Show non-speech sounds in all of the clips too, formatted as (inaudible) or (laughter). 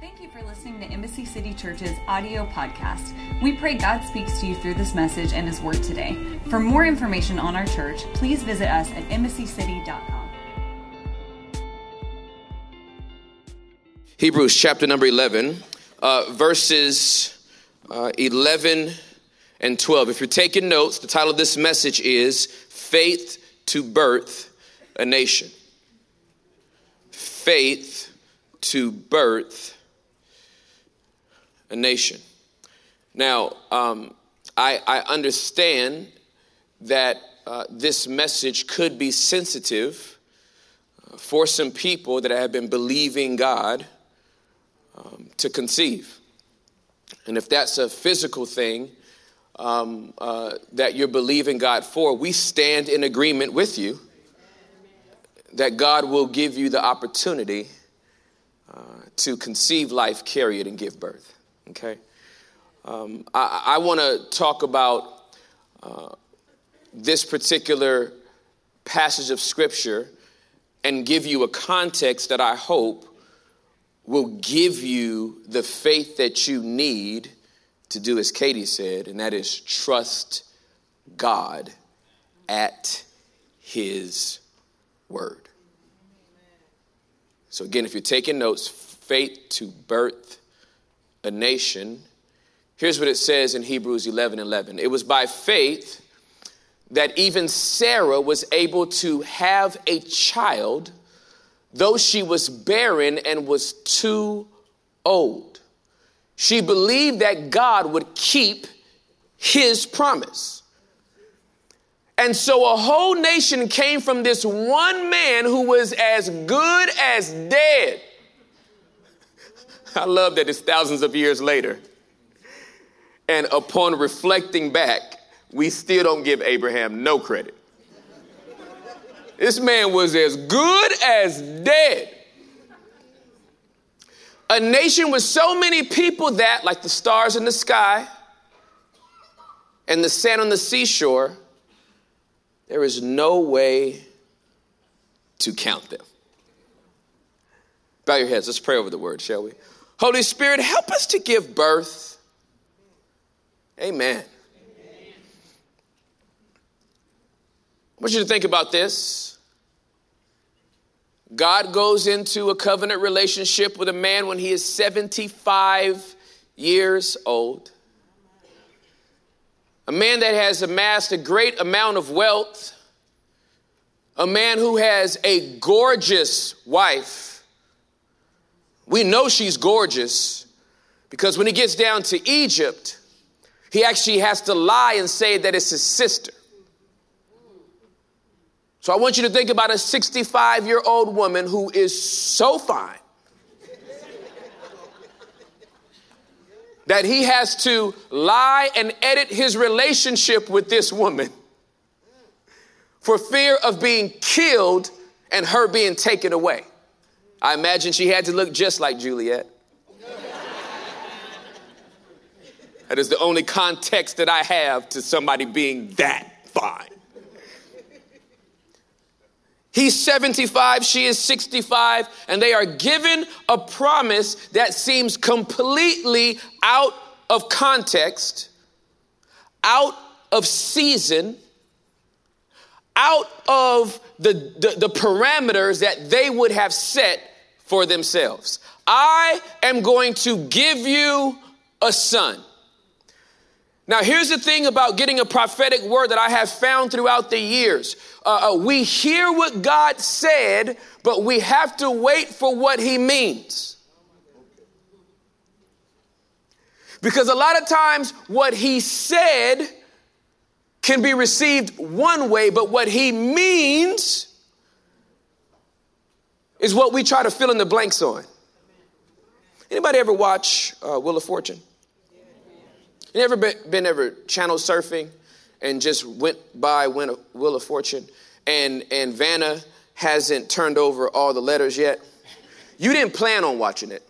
Thank you for listening to Embassy City Church's audio podcast. We pray God speaks to you through this message and His Word today. For more information on our church, please visit us at embassycity.com. Hebrews chapter number 11, uh, verses uh, 11 and 12. If you're taking notes, the title of this message is Faith to Birth a Nation. Faith to Birth a Nation. Now, um, I, I, understand that uh, this message could be sensitive uh, for some people that have been believing God um, to conceive. And if that's a physical thing um, uh, that you're believing God for, we stand in agreement with you that God will give you the opportunity uh, to conceive life, carry it, and give birth. Okay? Um, I, I want to talk about uh, this particular passage of Scripture and give you a context that I hope will give you the faith that you need to do as Katie said, and that is trust God at His word. So, again, if you're taking notes, faith to birth a nation. Here's what it says in Hebrews 11 11. It was by faith that even Sarah was able to have a child though she was barren and was too old. She believed that God would keep his promise. And so a whole nation came from this one man who was as good as dead. I love that it's thousands of years later. And upon reflecting back, we still don't give Abraham no credit. This man was as good as dead. A nation with so many people that, like the stars in the sky and the sand on the seashore, there is no way to count them. Bow your heads. Let's pray over the word, shall we? Holy Spirit, help us to give birth. Amen. I want you to think about this. God goes into a covenant relationship with a man when he is 75 years old. A man that has amassed a great amount of wealth. A man who has a gorgeous wife. We know she's gorgeous because when he gets down to Egypt, he actually has to lie and say that it's his sister. So I want you to think about a 65 year old woman who is so fine that he has to lie and edit his relationship with this woman for fear of being killed and her being taken away. I imagine she had to look just like Juliet. that is the only context that I have to somebody being that fine. He's 75, she is 65, and they are given a promise that seems completely out of context, out of season, out of the, the, the, parameters that they would have set for themselves. I am going to give you a son. Now, here's the thing about getting a prophetic word that I have found throughout the years. Uh, uh, we hear what God said, but we have to wait for what He means. Because a lot of times, what He said can be received one way, but what He means is what we try to fill in the blanks on. Anybody ever watch uh, Wheel of Fortune? You ever been, been ever channel surfing and just went by went Wheel of Fortune and, and Vanna hasn't turned over all the letters yet? You didn't plan on watching it.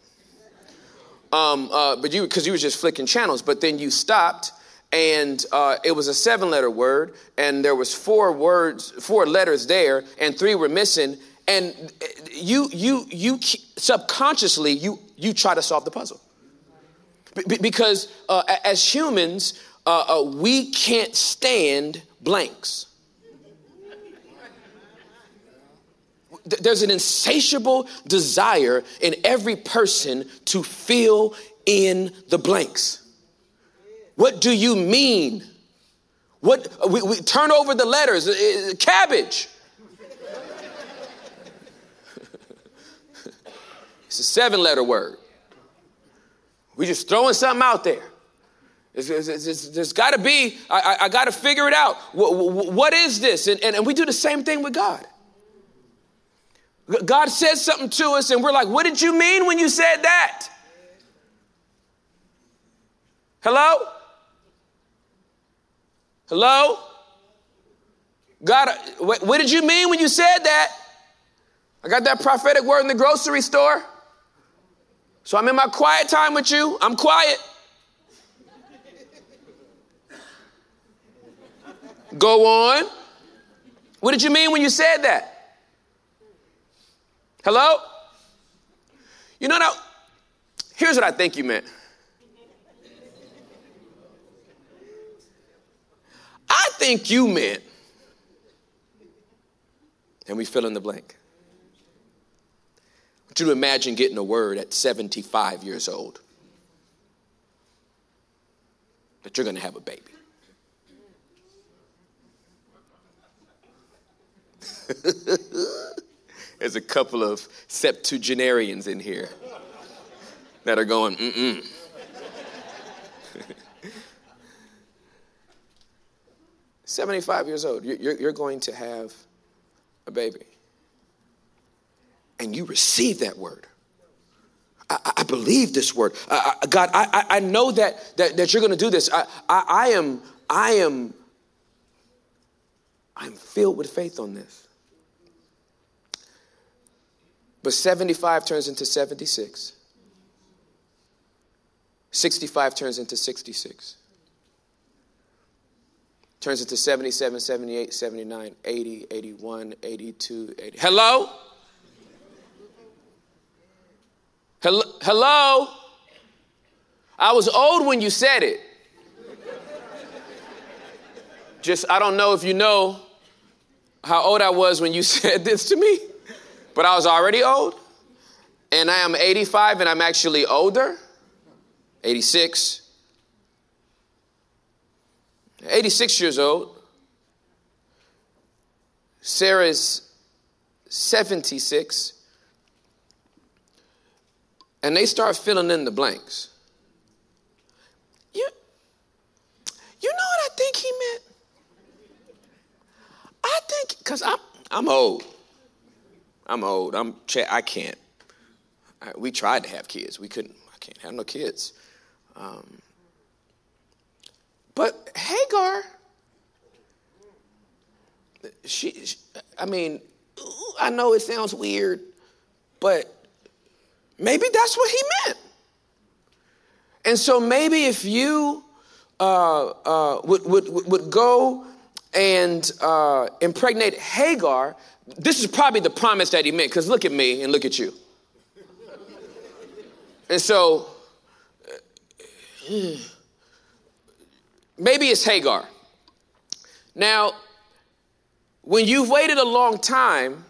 Um, uh, but you, because you were just flicking channels, but then you stopped and uh, it was a seven letter word and there was four words four letters there and three were missing and you you you subconsciously you you try to solve the puzzle. B- because uh, as humans uh, uh, we can't stand blanks. There's an insatiable desire in every person to fill in the blanks. What do you mean? What we, we turn over the letters uh, uh, cabbage It's a seven letter word. We just throwing something out there. It's, it's, it's, there's got to be, I, I, I got to figure it out. what, what is this? And, and, and we do the same thing with God. God says something to us, and we're like, What did you mean when you said that? Hello? Hello? God, what, what did you mean when you said that? I got that prophetic word in the grocery store. So I'm in my quiet time with you. I'm quiet. Go on. What did you mean when you said that? Hello? You know, now, here's what I think you meant. I think you meant, and we fill in the blank want you imagine getting a word at 75 years old that you're going to have a baby. (laughs) There's a couple of septuagenarians in here that are going, mm-mm. (laughs) 75 years old, you're, you're going to have a baby and you receive that word. I, I believe this word. I, I, God, I, I know that, that, that you're going to do this. I, I, am, I am, I'm filled with faith on this. But 75 turns into 76. 65 turns into 66. Turns into 77, 78, 79, 80, 81, 82, 80. Hello? Hello? I was old when you said it. Just, I don't know if you know how old I was when you (laughs) said this to me, but I was already old. And I am 85 and I'm actually older. 86. 86 years old. Sarah's 76 and they start filling in the blanks. You, you know what I think he meant? I think, because I'm, I'm old. I'm old. I'm, I can't. I, we tried to have kids. We couldn't, I can't have no kids. Um, but Hagar, she, she, I mean, I know it sounds weird, but Maybe that's what he meant. And so maybe if you uh, uh, would, would, would go and uh, impregnate Hagar, this is probably the promise that he meant, because look at me and look at you. And so maybe it's Hagar. Now, when you've waited a long time,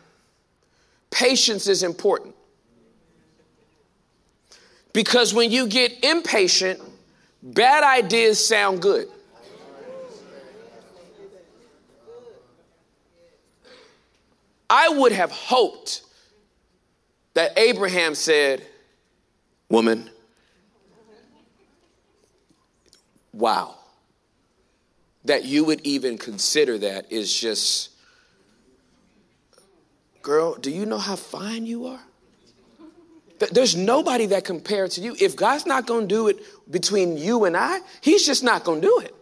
patience is important. Because when you get impatient, bad ideas sound good. I would have hoped that Abraham said, Woman, wow. That you would even consider that is just, girl, do you know how fine you are? There's nobody that compared to you. If God's not going to do it between you and I, He's just not going to do it.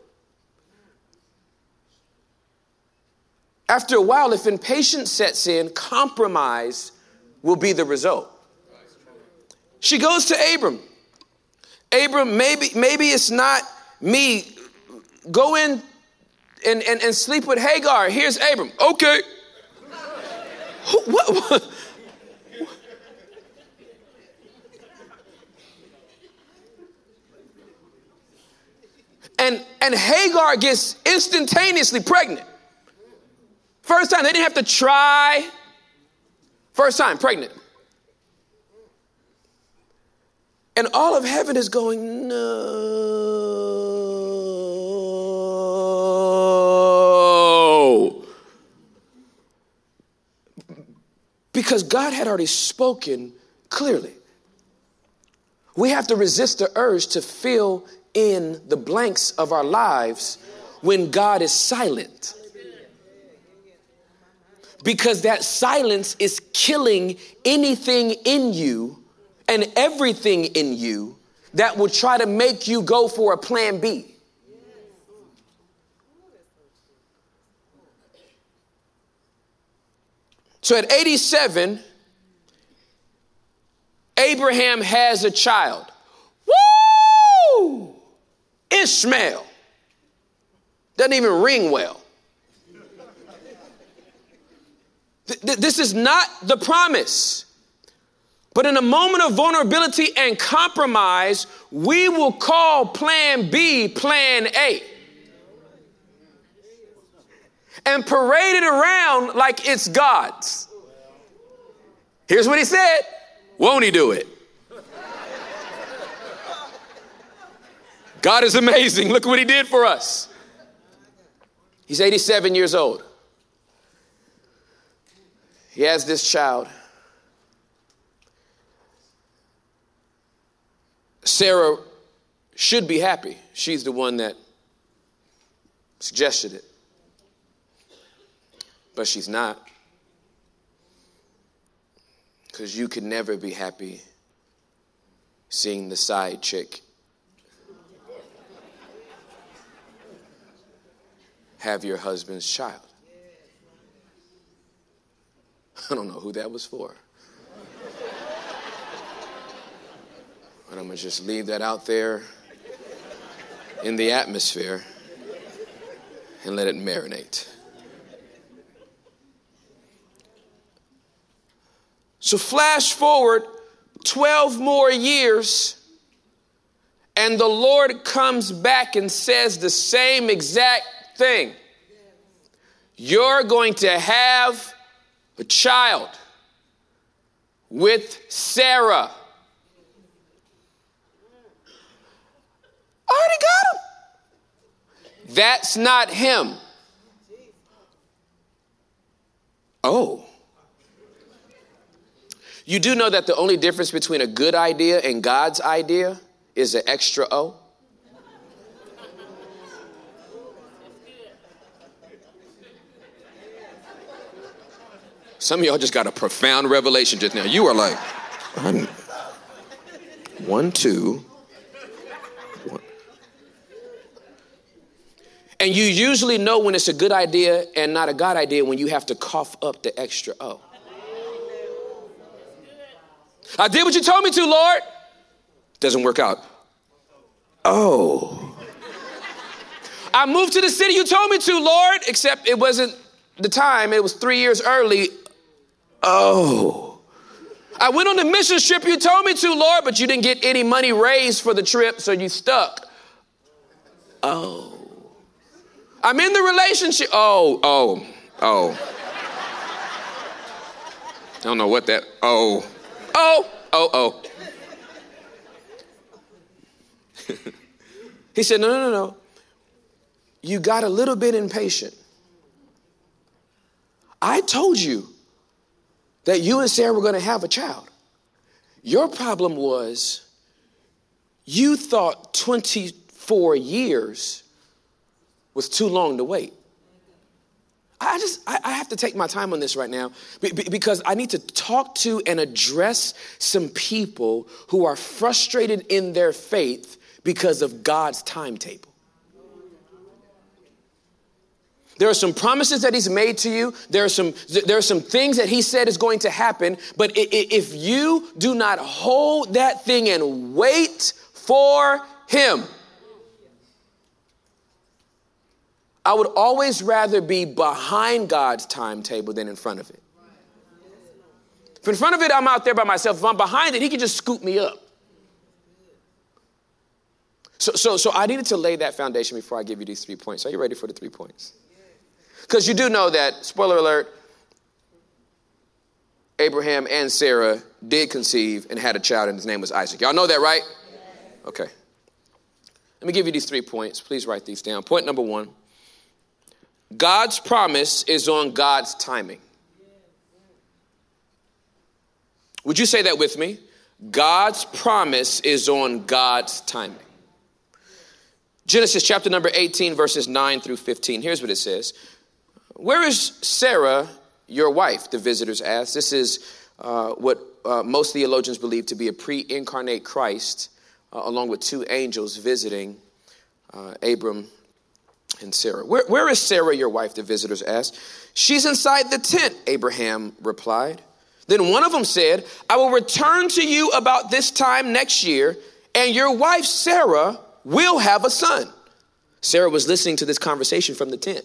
After a while, if impatience sets in, compromise will be the result. She goes to Abram. Abram, maybe, maybe it's not me. Go in and, and, and sleep with Hagar. Here's Abram. Okay. what, And, and Hagar gets instantaneously pregnant. First time, they didn't have to try. First time, pregnant. And all of heaven is going, no. Because God had already spoken clearly. We have to resist the urge to fill in the blanks of our lives when God is silent. Because that silence is killing anything in you and everything in you that will try to make you go for a plan B. So at 87, Abraham has a child. Woo! Ishmael. Doesn't even ring well. This is not the promise. But in a moment of vulnerability and compromise, we will call plan B plan A. And parade it around like it's God's. Here's what he said Won't he do it? God is amazing. Look what he did for us. He's 87 years old. He has this child. Sarah should be happy. She's the one that suggested it. But she's not. Because you could never be happy seeing the side chick have your husband's child. I don't know who that was for. But I'm going to just leave that out there in the atmosphere and let it marinate. So, flash forward 12 more years, and the Lord comes back and says the same exact thing. You're going to have a child with Sarah. I already got him. That's not him. Oh. You do know that the only difference between a good idea and God's idea is an extra O? Some of y'all just got a profound revelation just now. You are like, one, two. And you usually know when it's a good idea and not a God idea when you have to cough up the extra O. I did what you told me to, Lord. Doesn't work out. Oh. I moved to the city you told me to, Lord, except it wasn't the time, it was three years early. Oh. I went on the mission trip you told me to, Lord, but you didn't get any money raised for the trip, so you stuck. Oh. I'm in the relationship. Oh, oh, oh. I don't know what that. Oh, oh, oh, oh. (laughs) he said, No, no, no, no. You got a little bit impatient. I told you that you and Sarah were going to have a child. Your problem was you thought 24 years was too long to wait. I just, I, have to take my time on this right now because I need to talk to and address some people who are frustrated in their faith because of God's timetable. There are some promises that he's made to you. There are some, there are some things that he said is going to happen. But if you do not hold that thing and wait for him, I would always rather be behind God's timetable than in front of it. If in front of it, I'm out there by myself. If I'm behind it, he can just scoop me up. So, so, so I needed to lay that foundation before I give you these three points. Are you ready for the three points? Because you do know that, spoiler alert, Abraham and Sarah did conceive and had a child, and his name was Isaac. Y'all know that, right? Okay. Let me give you these three points. Please write these down. Point number one God's promise is on God's timing. Would you say that with me? God's promise is on God's timing. Genesis chapter number 18, verses 9 through 15. Here's what it says Where is Sarah, your wife? The visitors asked. This is uh, what uh, most theologians believe to be a pre incarnate Christ, uh, along with two angels visiting uh, Abram and Sarah. Where, where is Sarah, your wife? The visitors asked. She's inside the tent, Abraham replied. Then one of them said, I will return to you about this time next year, and your wife, Sarah, will have a son. Sarah was listening to this conversation from the tent.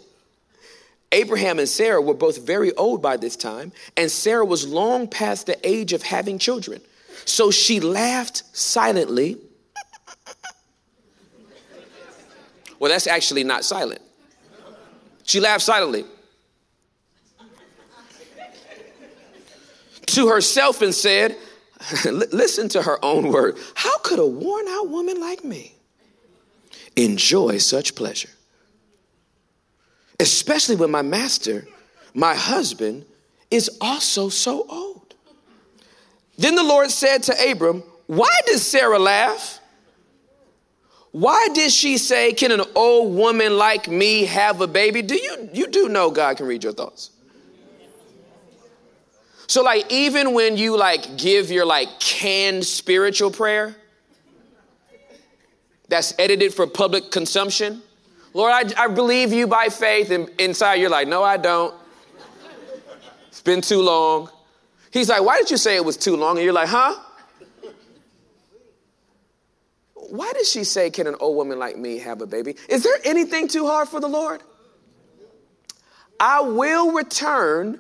Abraham and Sarah were both very old by this time, and Sarah was long past the age of having children. So she laughed silently. Well, that's actually not silent. She laughed silently. to herself and said, (laughs) Listen to her own word. How could a worn out woman like me enjoy such pleasure? Especially when my master, my husband, is also so old. Then the Lord said to Abram, Why did Sarah laugh? Why did she say, Can an old woman like me have a baby? Do you, you do know God can read your thoughts? So, like, even when you like give your like canned spiritual prayer that's edited for public consumption, Lord, I, I believe you by faith, and inside you're like, no, I don't. It's been too long. He's like, why did you say it was too long? And you're like, huh? Why did she say, Can an old woman like me have a baby? Is there anything too hard for the Lord? I will return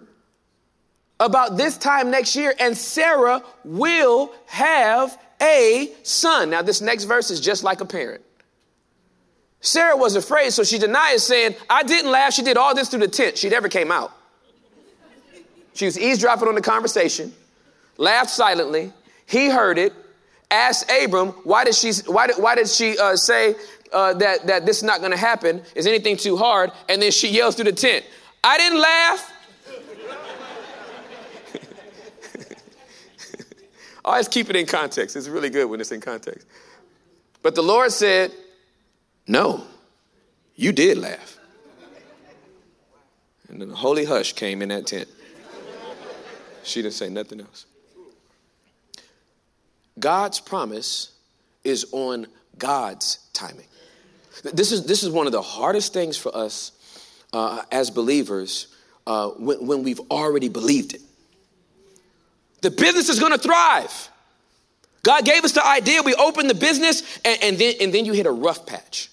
about this time next year, and Sarah will have a son. Now, this next verse is just like a parent. Sarah was afraid, so she denies, saying, I didn't laugh. She did all this through the tent. She never came out. She was eavesdropping on the conversation, laughed silently. He heard it, asked Abram, why did she, why did, why did she uh, say uh, that, that this is not going to happen? Is anything too hard? And then she yells through the tent, I didn't laugh. (laughs) Always keep it in context. It's really good when it's in context. But the Lord said, No, you did laugh. And then a holy hush came in that tent. She didn't say nothing else. God's promise is on God's timing. This is, this is one of the hardest things for us uh, as believers uh, when, when we've already believed it. The business is going to thrive. God gave us the idea. We opened the business, and, and, then, and then you hit a rough patch.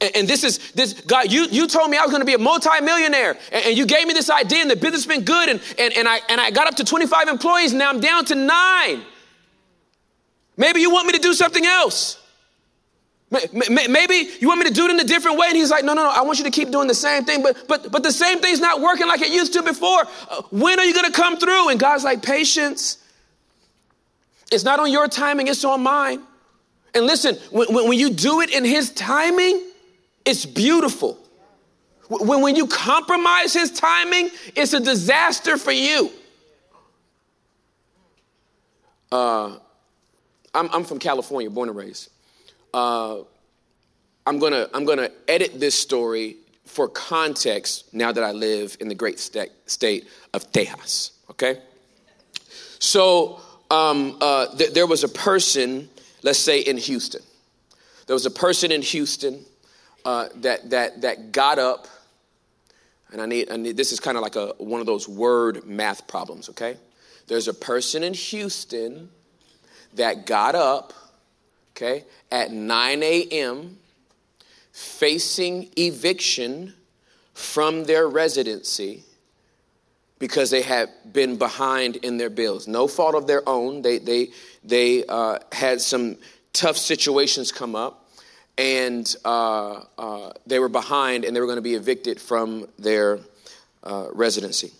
And, and this is this God. You you told me I was going to be a multimillionaire, and, and you gave me this idea, and the business been good, and, and and I and I got up to 25 employees. and Now I'm down to nine. Maybe you want me to do something else. Maybe you want me to do it in a different way. And he's like, no, no, no, I want you to keep doing the same thing. But, but, but the same thing's not working like it used to before. Uh, when are you going to come through? And God's like, patience. It's not on your timing, it's on mine. And listen, when, when you do it in his timing, it's beautiful. When, when you compromise his timing, it's a disaster for you. Uh, I'm, I'm from California, born and raised. Uh, I'm gonna I'm gonna edit this story for context now that I live in the great st- state of Tejas. Okay, so um, uh, th- there was a person, let's say in Houston, there was a person in Houston uh, that that that got up, and I need, I need this is kind of like a one of those word math problems. Okay, there's a person in Houston that got up okay, at 9 a.m., facing eviction from their residency because they had been behind in their bills. No fault of their own. They, they, they uh, had some tough situations come up, and uh, uh, they were behind and they were going to be evicted from their uh, residency.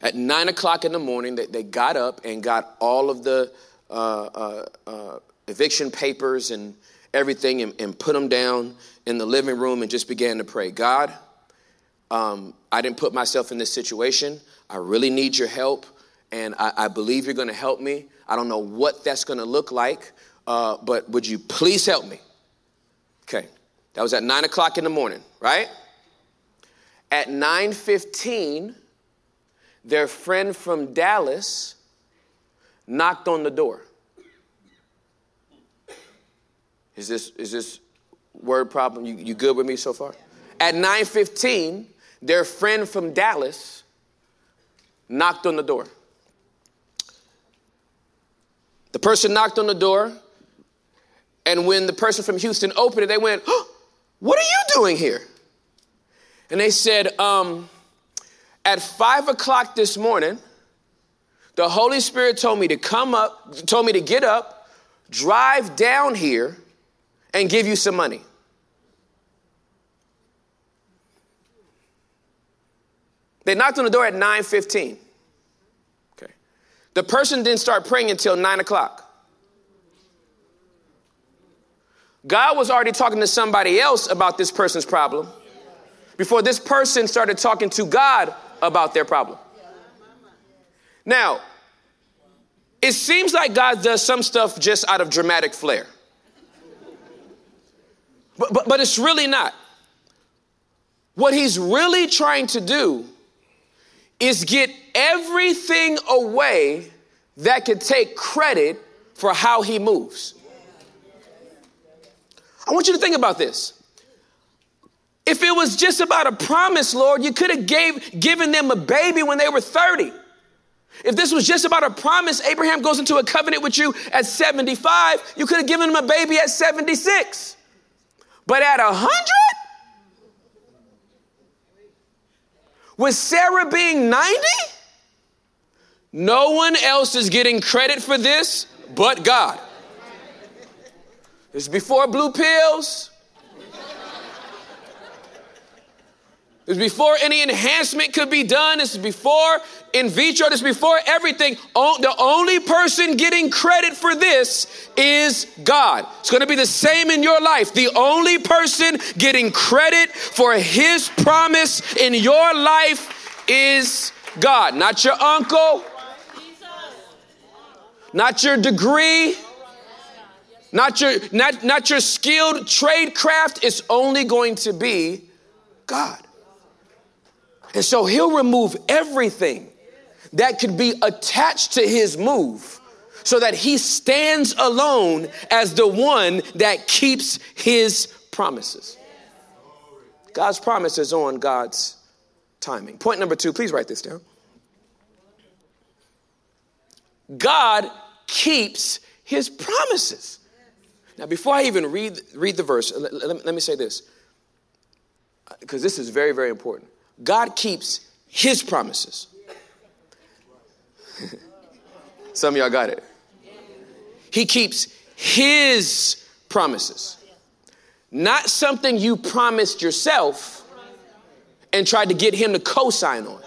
At nine o'clock in the morning, they, they got up and got all of the uh, uh, eviction papers and everything and, and, put them down in the living room and just began to pray God, um, I didn't put myself in this situation. I really need your help, and I, I believe you're going to help me. I don't know what that's going to look like, uh, but would you please help me? Okay, that was at nine o'clock in the morning, right? At nine fifteen, their friend from Dallas knocked on the door. Is this is this word problem? You, you good with me so far? At 9:15, their friend from Dallas knocked on the door. The person knocked on the door, and when the person from Houston opened it, they went, oh, What are you doing here? And they said, um, At five o'clock this morning, the Holy Spirit told me to come up, told me to get up, drive down here, and give you some money. They knocked on the door at 9:15. Okay. The person didn't start praying until 9 o'clock. God was already talking to somebody else about this person's problem before this person started talking to God about their problem. Now, it seems like God does some stuff just out of dramatic flair. But, but, but it's really not. What he's really trying to do is get everything away that could take credit for how he moves. I want you to think about this. If it was just about a promise, Lord, you could have gave given them a baby when they were 30. If this was just about a promise, Abraham goes into a covenant with you at 75, you could have given him a baby at 76. But at 100? With Sarah being 90? No one else is getting credit for this but God. It's before blue pills. It's before any enhancement could be done. It's before in vitro. It's before everything. The only person getting credit for this is God. It's going to be the same in your life. The only person getting credit for his promise in your life is God. Not your uncle, not your degree, not your, not, not your skilled trade craft. It's only going to be God. And so he'll remove everything that could be attached to his move so that he stands alone as the one that keeps his promises. God's promise is on God's timing. Point number two, please write this down. God keeps his promises. Now, before I even read, read the verse, let, let, let me say this, because this is very, very important. God keeps his promises. (laughs) Some of y'all got it. He keeps his promises. Not something you promised yourself and tried to get him to co sign on.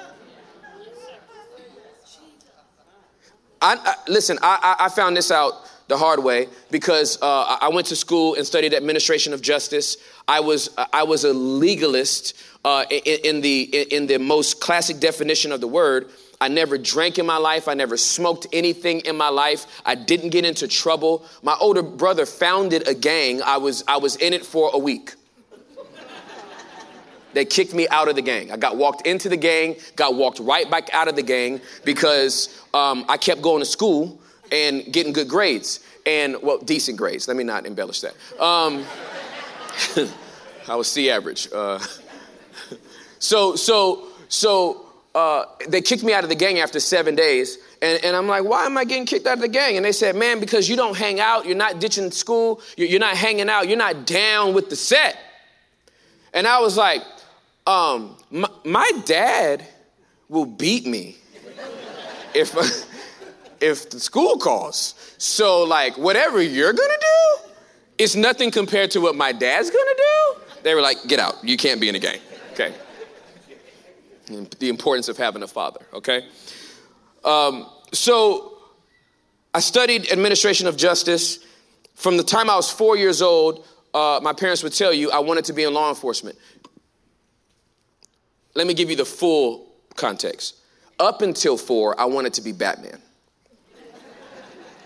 I, I, listen, I, I found this out the hard way because uh, I went to school and studied administration of justice. I was I was a legalist uh, in, in, the in the most classic definition of the word. I never drank in my life. I never smoked anything in my life. I didn't get into trouble. My older brother founded a gang. I was I was in it for a week. They kicked me out of the gang. I got walked into the gang, got walked right back out of the gang because um, I kept going to school and getting good grades and well decent grades. Let me not embellish that. Um, (laughs) i was c average uh, (laughs) so so so uh, they kicked me out of the gang after seven days and, and, i'm like why am i getting kicked out of the gang? And they said man because you don't hang out you're not ditching school you're, you're not hanging out you're not down with the set. And i was like um, my, my dad will beat me if, (laughs) if the school calls. So, like, whatever you're gonna do, it's nothing compared to what my dad's gonna do. They were like, get out. You can't be in a game. Okay. The importance of having a father, okay? Um, so, I studied administration of justice. From the time I was four years old, uh, my parents would tell you I wanted to be in law enforcement. Let me give you the full context. Up until four, I wanted to be Batman.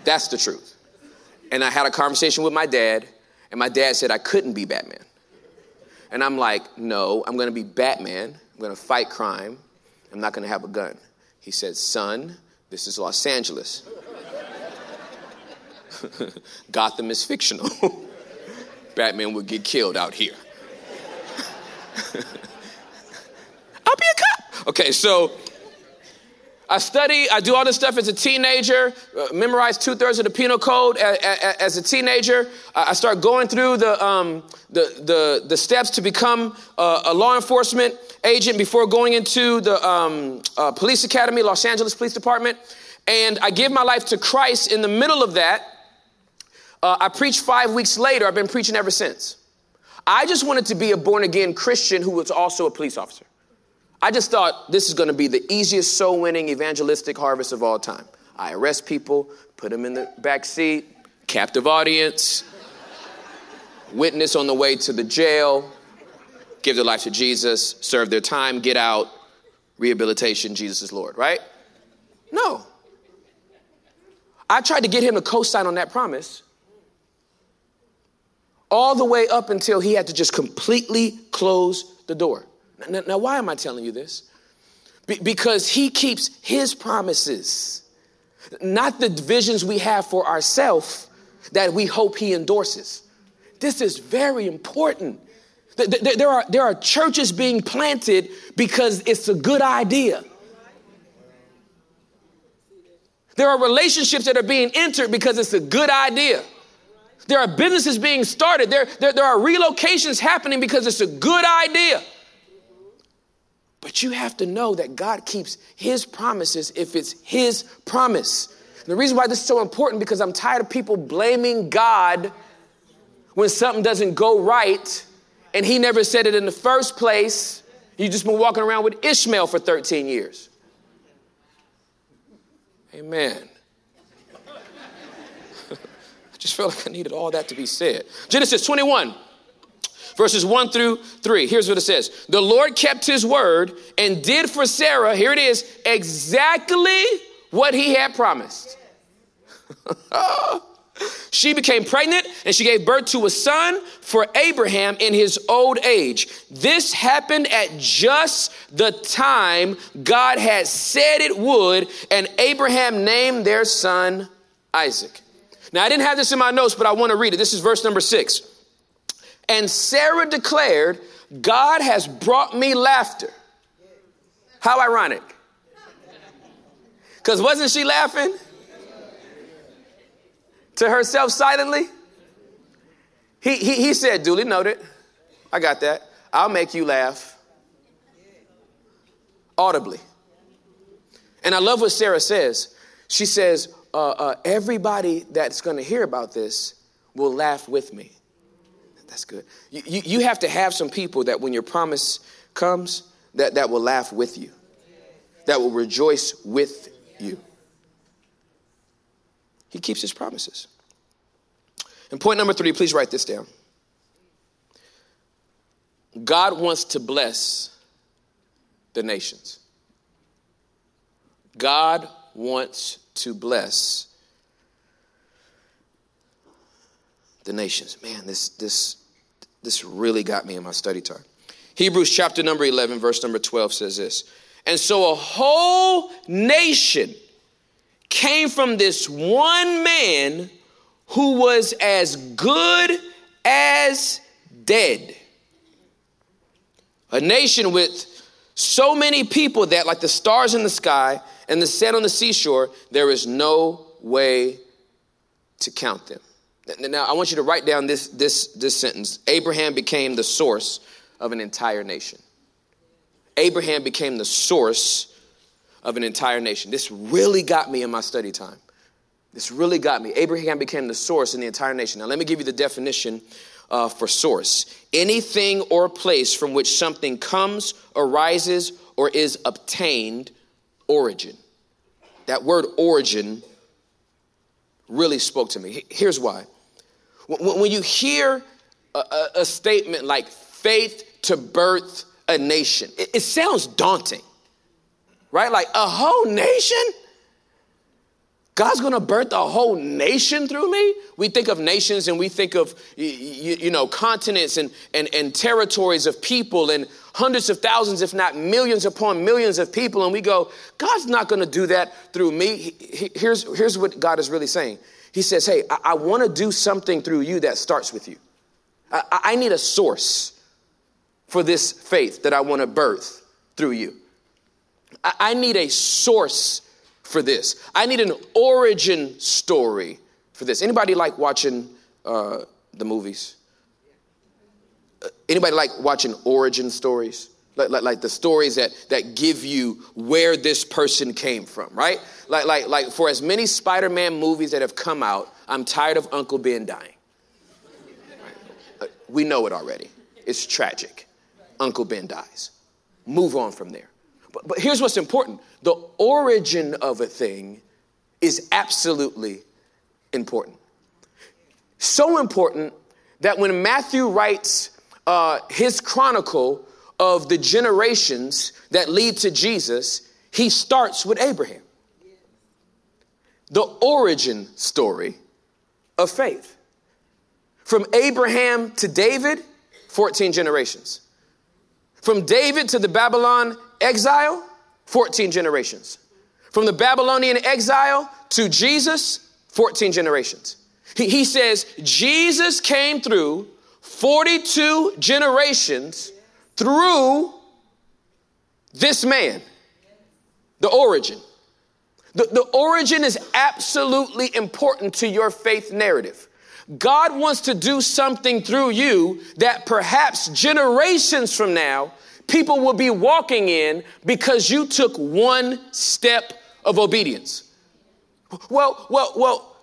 That's the truth. And I had a conversation with my dad, and my dad said I couldn't be Batman. And I'm like, no, I'm gonna be Batman. I'm gonna fight crime. I'm not gonna have a gun. He said, son, this is Los Angeles. (laughs) Gotham is fictional. (laughs) Batman would get killed out here. (laughs) I'll be a cop. Okay, so I study, I do all this stuff as a teenager, uh, memorize two thirds of the penal code a, a, as a teenager. I start going through the, um, the, the, the, steps to become a, a, law enforcement agent before going into the um, uh, police academy, Los Angeles Police Department. And I give my life to Christ in the middle of that. Uh, I preached five weeks later. I've been preaching ever since. I just wanted to be a born again Christian who was also a police officer. I just thought this is going to be the easiest soul winning evangelistic harvest of all time. I arrest people, put them in the back seat, captive audience, witness on the way to the jail, give their life to Jesus, serve their time, get out, rehabilitation, Jesus is Lord, right? No. I tried to get him to co sign on that promise all the way up until he had to just completely close the door. Now, now why am I telling you this? Be- because he keeps his promises, not the visions we have for ourselves that we hope he endorses. This is very important. There are, there are churches being planted because it's a good idea. There are relationships that are being entered because it's a good idea. There are businesses being started. There, there, there are relocations happening because it's a good idea. But you have to know that God keeps His promises if it's His promise. And the reason why this is so important because I'm tired of people blaming God when something doesn't go right and He never said it in the first place. You've just been walking around with Ishmael for 13 years. Amen. (laughs) I just felt like I needed all that to be said. Genesis 21 verses 1 through 3. Here's what it says The Lord kept his word and did for Sarah, here it is, exactly what he had promised. (laughs) she became pregnant and she gave birth to a son for Abraham in his old age. This happened at just the time God had said it would, and Abraham named their son Isaac. Now, I didn't have this in my notes, but I want to read it. This is verse number six. And Sarah declared, God has brought me laughter. How ironic. Because wasn't she laughing to herself silently? He, he, he said, duly noted. I got that. I'll make you laugh audibly. And I love what Sarah says. She says, uh, uh, everybody that's going to hear about this will laugh with me. That's good. You, you, you have to have some people that when your promise comes, that, that will laugh with you, that will rejoice with you. He keeps his promises. And point number three, please write this down. God wants to bless the nations. God wants to bless the nations. Man, this this this really got me in my study time. Hebrews chapter number 11, verse number 12 says this. And so a whole nation came from this one man who was as good as dead. A nation with so many people that, like the stars in the sky and the sand on the seashore, there is no way to count them. Now, I want you to write down this, this, this sentence Abraham became the source of an entire nation. Abraham became the source of an entire nation. This really got me in my study time. This really got me. Abraham became the source in the entire nation. Now, let me give you the definition uh, for source anything or place from which something comes, arises, or is obtained, origin. That word origin really spoke to me. Here's why. When you hear a, statement like faith to birth a nation, it sounds daunting, right? Like a whole nation? God's to birth a whole nation through me? We think of nations and we think of, you, you, know, continents and, and, and territories of people and hundreds of thousands, if not millions upon millions of people. And we go, God's not to do that through me. He, he, here's, here's what God is really saying He says, Hey, I, I want to do something through you that starts with you. I, I need a source for this faith that I want to birth through you. I, I need a source for this. I need an origin story for this. Anybody like watching uh, the movies? Uh, anybody like watching origin stories? Like, like, like, the stories that, that give you where this person came from, right? Like, like, like for as many Spider Man movies that have come out, I'm tired of Uncle Ben dying. Right? Uh, we know it already. It's tragic. Uncle Ben dies. Move on from there. But, but here's what's important the origin of a thing is absolutely important. So important that when Matthew writes uh, his chronicle of the generations that lead to Jesus, he starts with Abraham. The origin story of faith. From Abraham to David, 14 generations. From David to the Babylon exile, 14 generations. From the Babylonian exile to Jesus, 14 generations. He, he says Jesus came through 42 generations through this man, the origin. The, the origin is absolutely important to your faith narrative. God wants to do something through you that perhaps generations from now people will be walking in because you took one step of obedience. Well, well, well,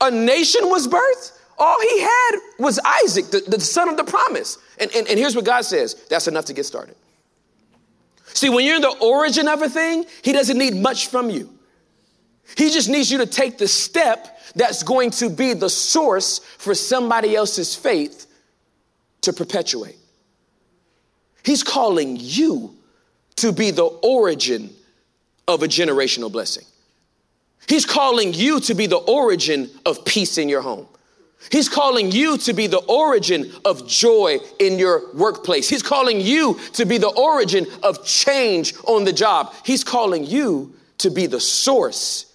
a nation was birthed. All he had was Isaac, the, the son of the promise. And, and, and here's what God says that's enough to get started. See, when you're in the origin of a thing, he doesn't need much from you. He just needs you to take the step that's going to be the source for somebody else's faith to perpetuate. He's calling you to be the origin of a generational blessing. He's calling you to be the origin of peace in your home. He's calling you to be the origin of joy in your workplace. He's calling you to be the origin of change on the job. He's calling you to be the source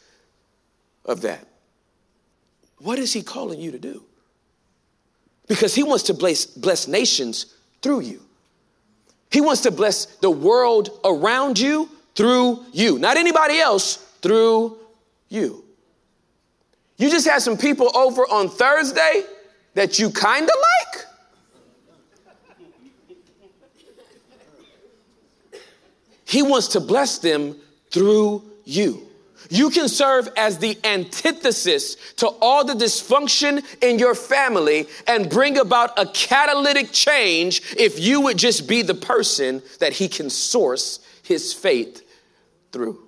of that. What is he calling you to do? Because he wants to bless, bless nations through you. He wants to bless the world around you through you, not anybody else, through you. You just had some people over on Thursday that you kind of like. He wants to bless them through you. You can serve as the antithesis to all the dysfunction in your family and bring about a catalytic change if you would just be the person that he can source his faith through.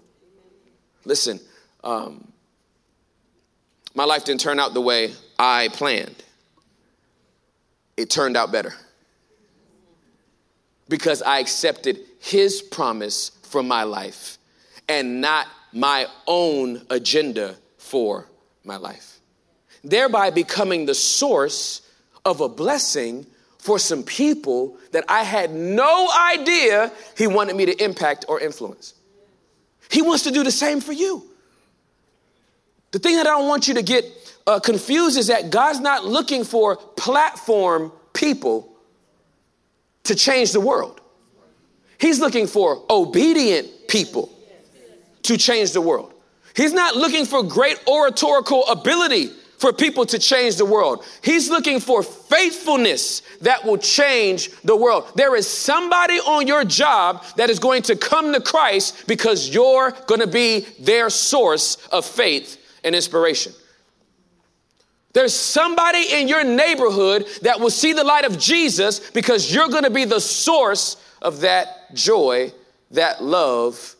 Listen, um, my life didn't turn out the way I planned, it turned out better because I accepted his promise for my life and not my own agenda for my life, thereby becoming the source of a blessing for some people that I had no idea He wanted me to impact or influence. He wants to do the same for you. The thing that I don't want you to get uh, confused is that God's not looking for platform people to change the world. He's looking for obedient people to change the world. He's not looking for great oratorical ability for people to change the world. He's looking for faithfulness that will change the world. There is somebody on your job that is going to come to Christ because you're going to be their source of faith and inspiration. There's somebody in your neighborhood that will see the light of Jesus because you're going to be the source of that joy, that love,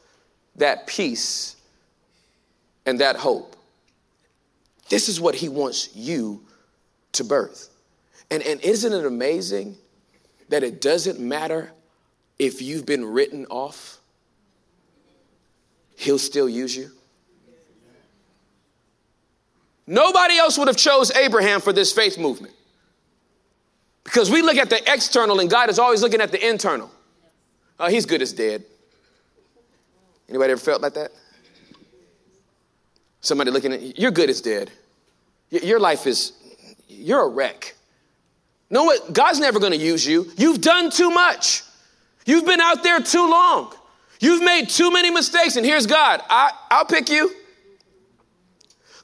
that peace, and that hope. This is what he wants you to birth. And, and isn't it amazing that it doesn't matter if you've been written off, he'll still use you? Nobody else would have chose Abraham for this faith movement. Because we look at the external and God is always looking at the internal. Oh, he's good as dead. Anybody ever felt like that? Somebody looking at you're good as dead. Your life is, you're a wreck. know what? God's never going to use you. You've done too much. You've been out there too long. You've made too many mistakes, and here's God. I, I'll pick you.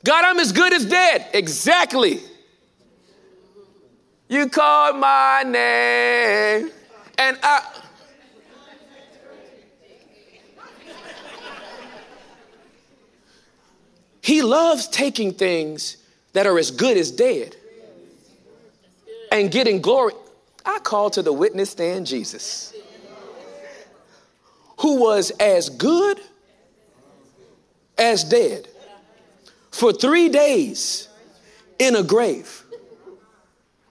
God, I'm as good as dead. Exactly. You called my name, and I. He loves taking things that are as good as dead and getting glory. I call to the witness stand Jesus, who was as good as dead for three days in a grave.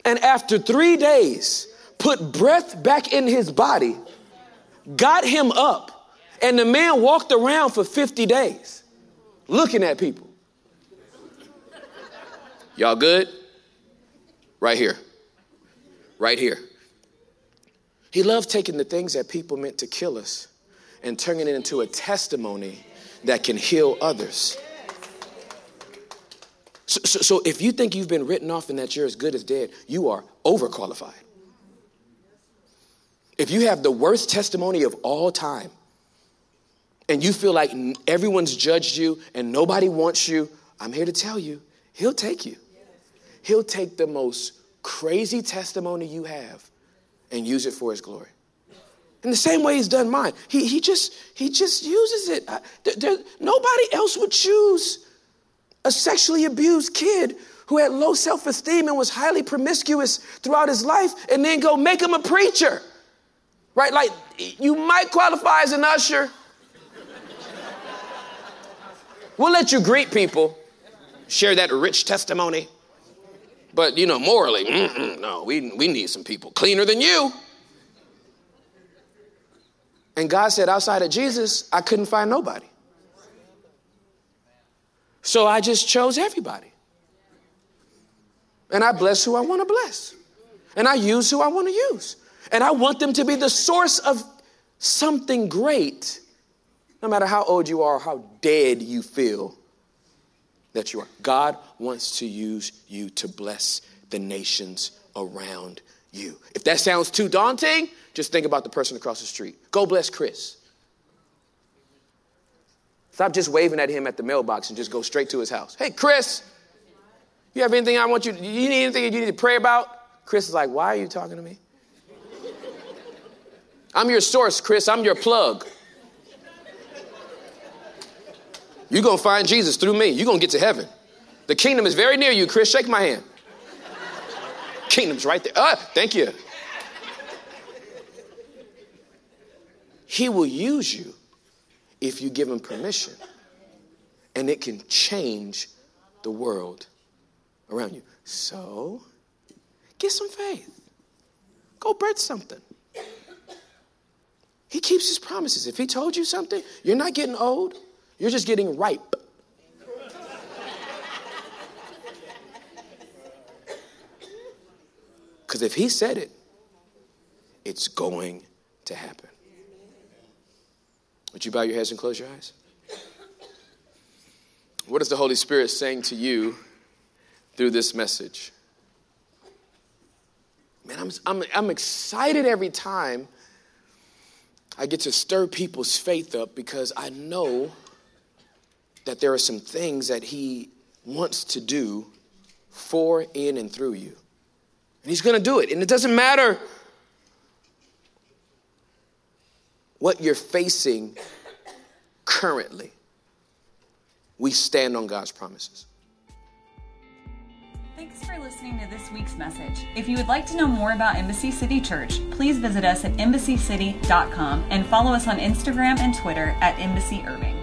And after three days, put breath back in his body, got him up, and the man walked around for 50 days looking at people. Y'all good? Right here. Right here. He loved taking the things that people meant to kill us and turning it into a testimony that can heal others. So, so, so, if you think you've been written off and that you're as good as dead, you are overqualified. If you have the worst testimony of all time and you feel like everyone's judged you and nobody wants you, I'm here to tell you, he'll take you. He'll take the most crazy testimony you have and use it for his glory. In the same way he's done mine. He, he, just, he just uses it. I, there, there, nobody else would choose a sexually abused kid who had low self esteem and was highly promiscuous throughout his life and then go make him a preacher. Right? Like, you might qualify as an usher. We'll let you greet people, share that rich testimony. But, you know, morally, no, we, we need some people cleaner than you. And God said, outside of Jesus, I couldn't find nobody. So I just chose everybody. And I bless who I want to bless. And I use who I want to use. And I want them to be the source of something great, no matter how old you are, how dead you feel that you are. God wants to use you to bless the nations around you. If that sounds too daunting, just think about the person across the street. Go bless Chris. Stop just waving at him at the mailbox and just go straight to his house. Hey, Chris, you have anything I want you, Do you need anything you need to pray about? Chris is like, why are you talking to me? (laughs) I'm your source, Chris. I'm your plug. You're going to find Jesus through me. You're going to get to heaven. The kingdom is very near you, Chris. Shake my hand. Kingdom's right there. Ah, thank you. He will use you if you give him permission. And it can change the world around you. So, get some faith. Go birth something. He keeps his promises. If he told you something, you're not getting old. You're just getting ripe. Because if he said it, it's going to happen. Would you bow your heads and close your eyes? What is the Holy Spirit saying to you through this message? Man, I'm, I'm, I'm excited every time I get to stir people's faith up because I know that there are some things that he wants to do for, in, and through you. And He's going to do it. And it doesn't matter what you're facing currently, we stand on God's promises. Thanks for listening to this week's message. If you would like to know more about Embassy City Church, please visit us at embassycity.com and follow us on Instagram and Twitter at Embassy Irving.